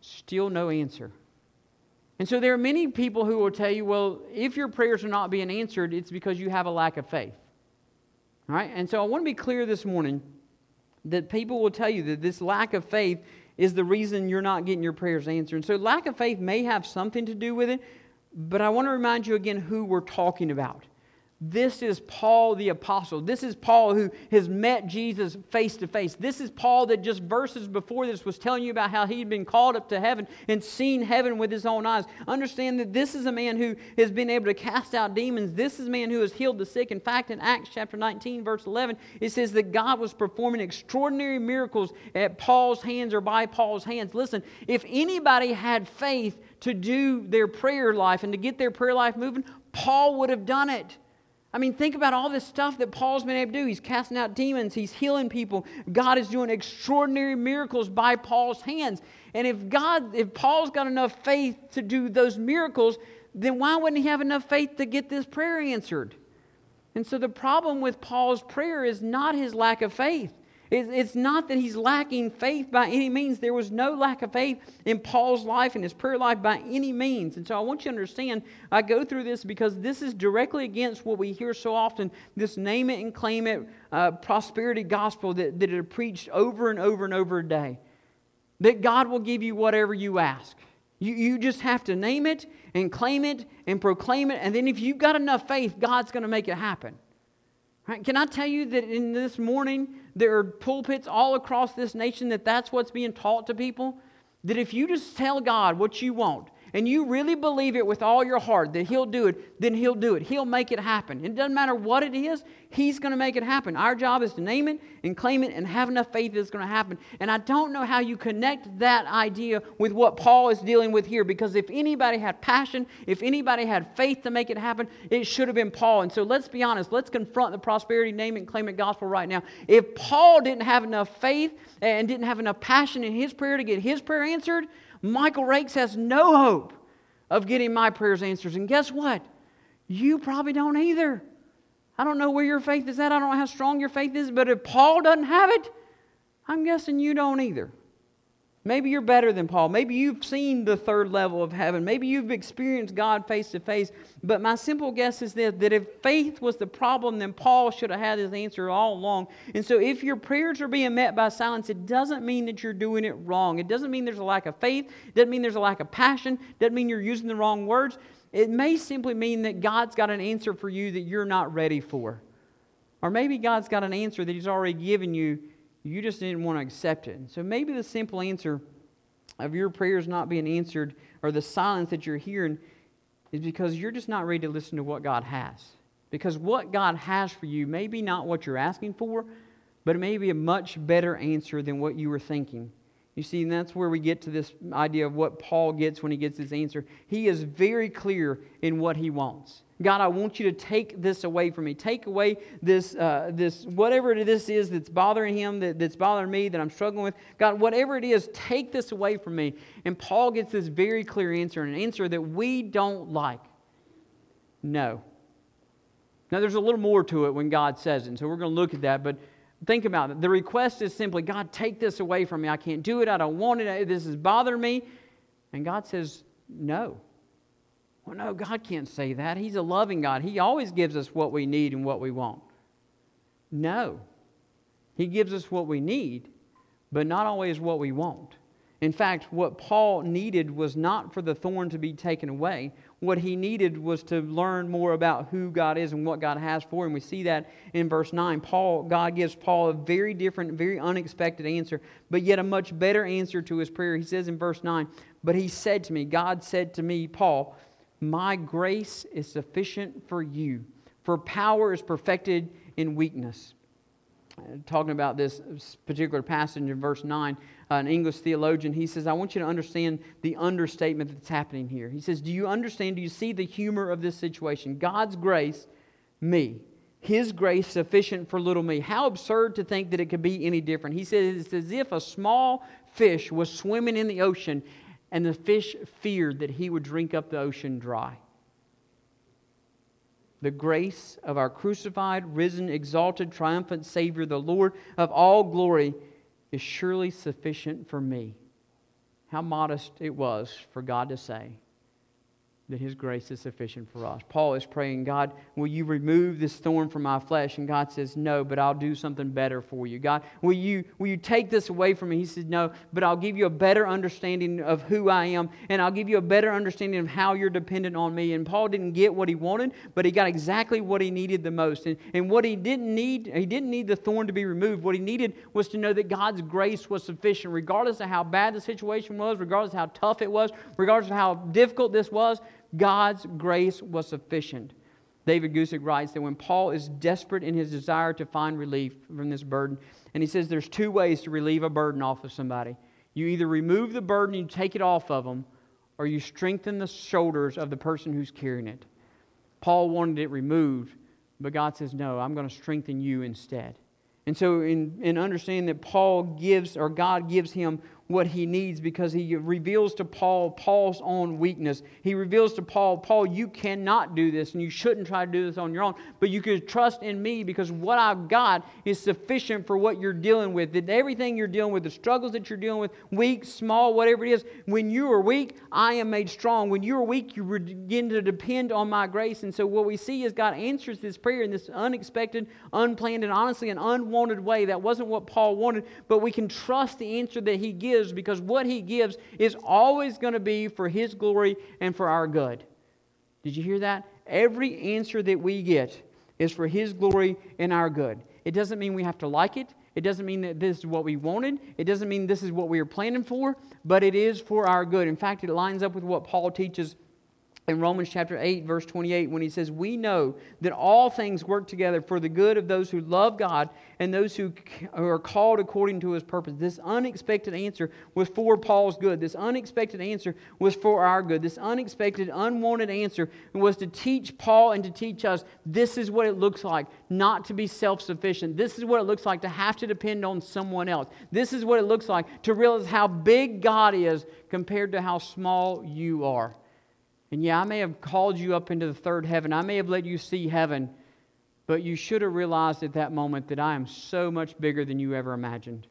Still no answer. And so there are many people who will tell you, well, if your prayers are not being answered, it's because you have a lack of faith. All right? And so I want to be clear this morning that people will tell you that this lack of faith is the reason you're not getting your prayers answered. And so lack of faith may have something to do with it, but I want to remind you again who we're talking about. This is Paul the Apostle. This is Paul who has met Jesus face to face. This is Paul that just verses before this was telling you about how he'd been called up to heaven and seen heaven with his own eyes. Understand that this is a man who has been able to cast out demons. This is a man who has healed the sick. In fact, in Acts chapter 19, verse 11, it says that God was performing extraordinary miracles at Paul's hands or by Paul's hands. Listen, if anybody had faith to do their prayer life and to get their prayer life moving, Paul would have done it. I mean, think about all this stuff that Paul's been able to do. He's casting out demons, he's healing people. God is doing extraordinary miracles by Paul's hands. And if God, if Paul's got enough faith to do those miracles, then why wouldn't he have enough faith to get this prayer answered? And so the problem with Paul's prayer is not his lack of faith. It's not that he's lacking faith by any means. There was no lack of faith in Paul's life and his prayer life by any means. And so I want you to understand, I go through this because this is directly against what we hear so often this name it and claim it uh, prosperity gospel that, that are preached over and over and over a day. That God will give you whatever you ask. You, you just have to name it and claim it and proclaim it. And then if you've got enough faith, God's going to make it happen. Right? Can I tell you that in this morning, there are pulpits all across this nation that that's what's being taught to people? That if you just tell God what you want, and you really believe it with all your heart that He'll do it, then He'll do it. He'll make it happen. It doesn't matter what it is, He's going to make it happen. Our job is to name it and claim it and have enough faith that it's going to happen. And I don't know how you connect that idea with what Paul is dealing with here because if anybody had passion, if anybody had faith to make it happen, it should have been Paul. And so let's be honest, let's confront the prosperity, name it, and claim it gospel right now. If Paul didn't have enough faith and didn't have enough passion in his prayer to get his prayer answered, Michael Rakes has no hope of getting my prayers answered. And guess what? You probably don't either. I don't know where your faith is at. I don't know how strong your faith is, but if Paul doesn't have it, I'm guessing you don't either. Maybe you're better than Paul. Maybe you've seen the third level of heaven. Maybe you've experienced God face to face. But my simple guess is this, that if faith was the problem, then Paul should have had his answer all along. And so if your prayers are being met by silence, it doesn't mean that you're doing it wrong. It doesn't mean there's a lack of faith. It doesn't mean there's a lack of passion. It doesn't mean you're using the wrong words. It may simply mean that God's got an answer for you that you're not ready for. Or maybe God's got an answer that He's already given you you just didn't want to accept it. So maybe the simple answer of your prayers not being answered or the silence that you're hearing is because you're just not ready to listen to what God has. Because what God has for you may be not what you're asking for, but it may be a much better answer than what you were thinking. You see, and that's where we get to this idea of what Paul gets when he gets his answer. He is very clear in what he wants. God, I want you to take this away from me. Take away this, uh, this whatever this is that's bothering him, that, that's bothering me, that I'm struggling with. God, whatever it is, take this away from me. And Paul gets this very clear answer, an answer that we don't like. No. Now, there's a little more to it when God says it, and so we're going to look at that, but think about it. The request is simply, God, take this away from me. I can't do it. I don't want it. This is bothering me. And God says, no. Well, no, God can't say that. He's a loving God. He always gives us what we need and what we want. No. He gives us what we need, but not always what we want. In fact, what Paul needed was not for the thorn to be taken away. What he needed was to learn more about who God is and what God has for him. We see that in verse 9. Paul, God gives Paul a very different, very unexpected answer, but yet a much better answer to his prayer. He says in verse 9, But he said to me, God said to me, Paul, my grace is sufficient for you, for power is perfected in weakness. Talking about this particular passage in verse 9, uh, an English theologian, he says, I want you to understand the understatement that's happening here. He says, Do you understand? Do you see the humor of this situation? God's grace, me. His grace sufficient for little me. How absurd to think that it could be any different. He says, It's as if a small fish was swimming in the ocean and the fish feared that he would drink up the ocean dry. The grace of our crucified, risen, exalted, triumphant Savior, the Lord of all glory, is surely sufficient for me. How modest it was for God to say, that His grace is sufficient for us. Paul is praying, God, will you remove this thorn from my flesh? And God says, No, but I'll do something better for you. God, will you, will you take this away from me? He says, No, but I'll give you a better understanding of who I am, and I'll give you a better understanding of how you're dependent on me. And Paul didn't get what he wanted, but he got exactly what he needed the most. And, and what he didn't need, he didn't need the thorn to be removed. What he needed was to know that God's grace was sufficient, regardless of how bad the situation was, regardless of how tough it was, regardless of how difficult this was. God's grace was sufficient. David Guzik writes that when Paul is desperate in his desire to find relief from this burden, and he says there's two ways to relieve a burden off of somebody. You either remove the burden, you take it off of them, or you strengthen the shoulders of the person who's carrying it. Paul wanted it removed, but God says, No, I'm going to strengthen you instead. And so, in, in understanding that Paul gives, or God gives him what he needs because he reveals to Paul Paul's own weakness. He reveals to Paul, Paul, you cannot do this and you shouldn't try to do this on your own, but you can trust in me because what I've got is sufficient for what you're dealing with. That everything you're dealing with, the struggles that you're dealing with, weak, small, whatever it is, when you are weak, I am made strong. When you are weak, you begin to depend on my grace. And so what we see is God answers this prayer in this unexpected, unplanned, and honestly an unwanted way. That wasn't what Paul wanted, but we can trust the answer that he gives gives because what he gives is always going to be for his glory and for our good. Did you hear that? Every answer that we get is for his glory and our good. It doesn't mean we have to like it. It doesn't mean that this is what we wanted. It doesn't mean this is what we are planning for, but it is for our good. In fact, it lines up with what Paul teaches in Romans chapter 8, verse 28, when he says, We know that all things work together for the good of those who love God and those who are called according to his purpose. This unexpected answer was for Paul's good. This unexpected answer was for our good. This unexpected, unwanted answer was to teach Paul and to teach us this is what it looks like not to be self sufficient. This is what it looks like to have to depend on someone else. This is what it looks like to realize how big God is compared to how small you are. And yeah, I may have called you up into the third heaven. I may have let you see heaven. But you should have realized at that moment that I am so much bigger than you ever imagined.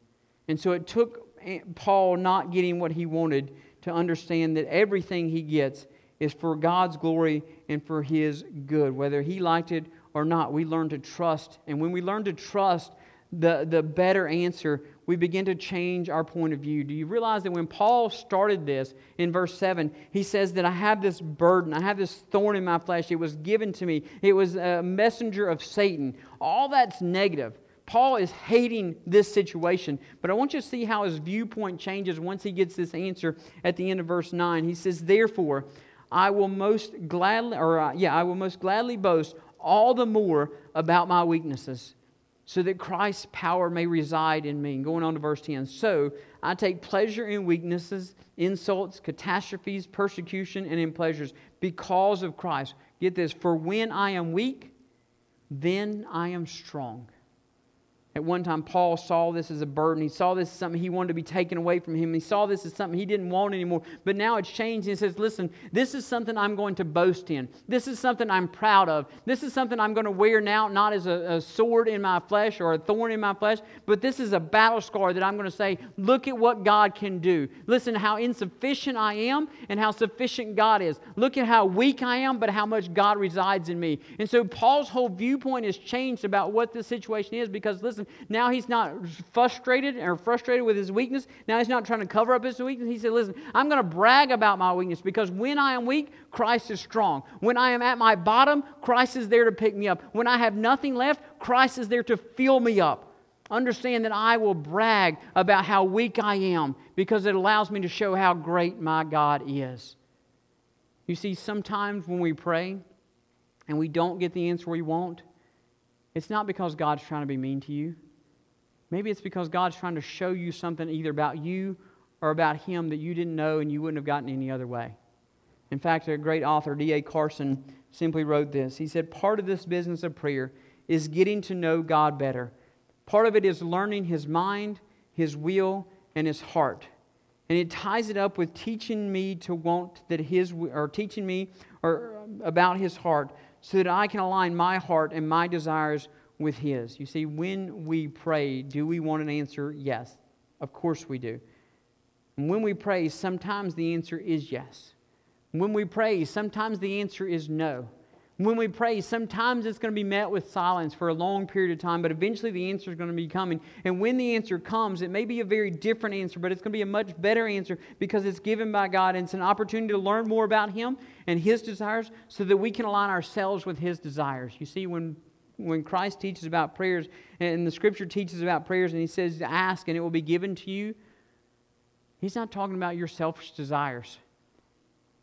And so it took eh, Paul not getting what he wanted to understand that everything he gets is for God's glory and for his good. Whether he liked it or not, we learn to trust. And when we learn to trust, the, the better answer we begin to change our point of view. Do you realize that when Paul started this in verse 7, he says that I have this burden, I have this thorn in my flesh. It was given to me, it was a messenger of Satan. All that's negative. Paul is hating this situation, but I want you to see how his viewpoint changes once he gets this answer at the end of verse 9. He says, Therefore, I will most gladly, or uh, yeah, I will most gladly boast all the more about my weaknesses so that Christ's power may reside in me. And going on to verse 10. So I take pleasure in weaknesses, insults, catastrophes, persecution, and in pleasures because of Christ. Get this, for when I am weak, then I am strong. At one time, Paul saw this as a burden. He saw this as something he wanted to be taken away from him. He saw this as something he didn't want anymore. But now it's changed. He says, Listen, this is something I'm going to boast in. This is something I'm proud of. This is something I'm going to wear now, not as a, a sword in my flesh or a thorn in my flesh, but this is a battle scar that I'm going to say, Look at what God can do. Listen how insufficient I am and how sufficient God is. Look at how weak I am, but how much God resides in me. And so Paul's whole viewpoint has changed about what this situation is because, listen, now he's not frustrated or frustrated with his weakness. Now he's not trying to cover up his weakness. He said, Listen, I'm going to brag about my weakness because when I am weak, Christ is strong. When I am at my bottom, Christ is there to pick me up. When I have nothing left, Christ is there to fill me up. Understand that I will brag about how weak I am because it allows me to show how great my God is. You see, sometimes when we pray and we don't get the answer we want, it's not because God's trying to be mean to you. Maybe it's because God's trying to show you something either about you or about Him that you didn't know and you wouldn't have gotten any other way. In fact, a great author, D.A. Carson, simply wrote this. He said, Part of this business of prayer is getting to know God better. Part of it is learning His mind, His will, and His heart. And it ties it up with teaching me to want that His, or teaching me or um, about His heart so that I can align my heart and my desires with His. You see, when we pray, do we want an answer? Yes. Of course we do. And when we pray, sometimes the answer is yes. When we pray, sometimes the answer is no. When we pray, sometimes it's going to be met with silence for a long period of time, but eventually the answer is going to be coming. And when the answer comes, it may be a very different answer, but it's going to be a much better answer because it's given by God and it's an opportunity to learn more about Him and His desires so that we can align ourselves with His desires. You see, when when Christ teaches about prayers and the scripture teaches about prayers and he says, Ask and it will be given to you, he's not talking about your selfish desires.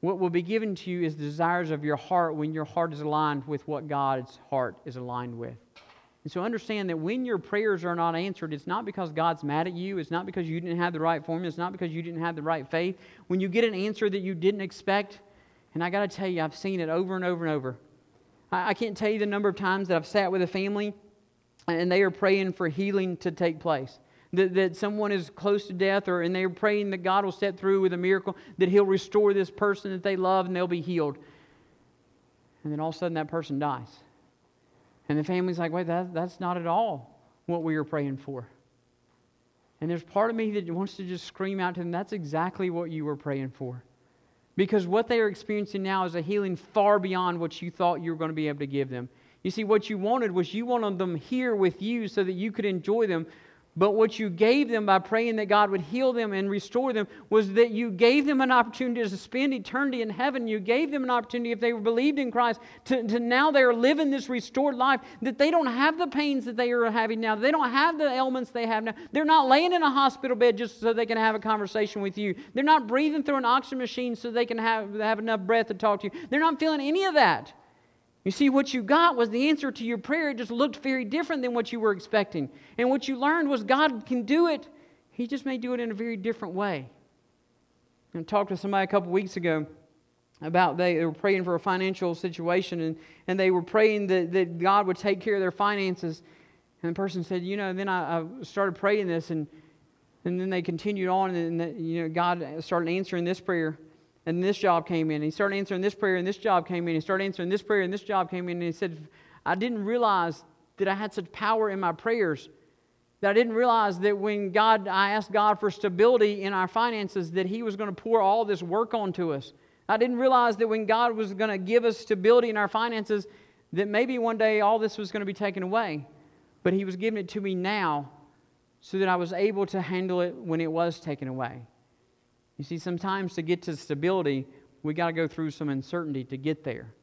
What will be given to you is the desires of your heart when your heart is aligned with what God's heart is aligned with. And so understand that when your prayers are not answered, it's not because God's mad at you. It's not because you didn't have the right formula. It's not because you didn't have the right faith. When you get an answer that you didn't expect, and I got to tell you, I've seen it over and over and over. I, I can't tell you the number of times that I've sat with a family and they are praying for healing to take place. That, that someone is close to death, or and they're praying that God will step through with a miracle, that He'll restore this person that they love and they'll be healed. And then all of a sudden that person dies. And the family's like, wait, that, that's not at all what we were praying for. And there's part of me that wants to just scream out to them, that's exactly what you were praying for. Because what they are experiencing now is a healing far beyond what you thought you were going to be able to give them. You see, what you wanted was you wanted them here with you so that you could enjoy them. But what you gave them by praying that God would heal them and restore them was that you gave them an opportunity to spend eternity in heaven. You gave them an opportunity, if they believed in Christ, to, to now they are living this restored life, that they don't have the pains that they are having now. They don't have the ailments they have now. They're not laying in a hospital bed just so they can have a conversation with you. They're not breathing through an oxygen machine so they can have, have enough breath to talk to you. They're not feeling any of that. You see, what you got was the answer to your prayer. It just looked very different than what you were expecting. And what you learned was God can do it, He just may do it in a very different way. I talked to somebody a couple weeks ago about they, were praying for a financial situation and, and they were praying that, that God would take care of their finances. And the person said, You know, then I, I started praying this, and, and then they continued on, and, and you know, God started answering this prayer and this job came in. And He started answering this prayer, and this job came in. He started answering this prayer, and this job came in. And he said, I didn't realize that I had such power in my prayers. That I didn't realize that when God, I asked God for stability in our finances, that He was going to pour all this work onto us. I didn't realize that when God was going to give us stability in our finances, that maybe one day all this was going to be taken away. But He was giving it to me now so that I was able to handle it when it was taken away. You see, sometimes to get to stability, we got to go through some uncertainty to get there.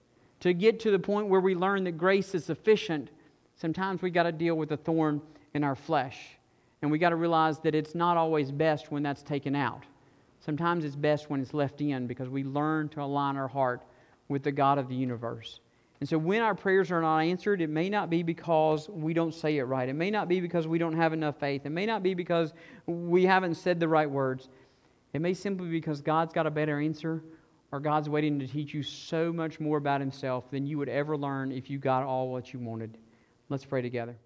To get to the point where we learn that grace is sufficient, sometimes we got to deal with a thorn in our flesh. And we got to realize that it's not always best when that's taken out. Sometimes it's best when it's left in because we learn to align our heart with the God of the universe. And so when our prayers are not answered, it may not be because we don't say it right. It may not be because we don't have enough faith. It may not be because we haven't said the right words. It may simply be because God's got a better answer or God's waiting to teach you so much more about Himself than you would ever learn if you got all what you wanted. Let's pray together.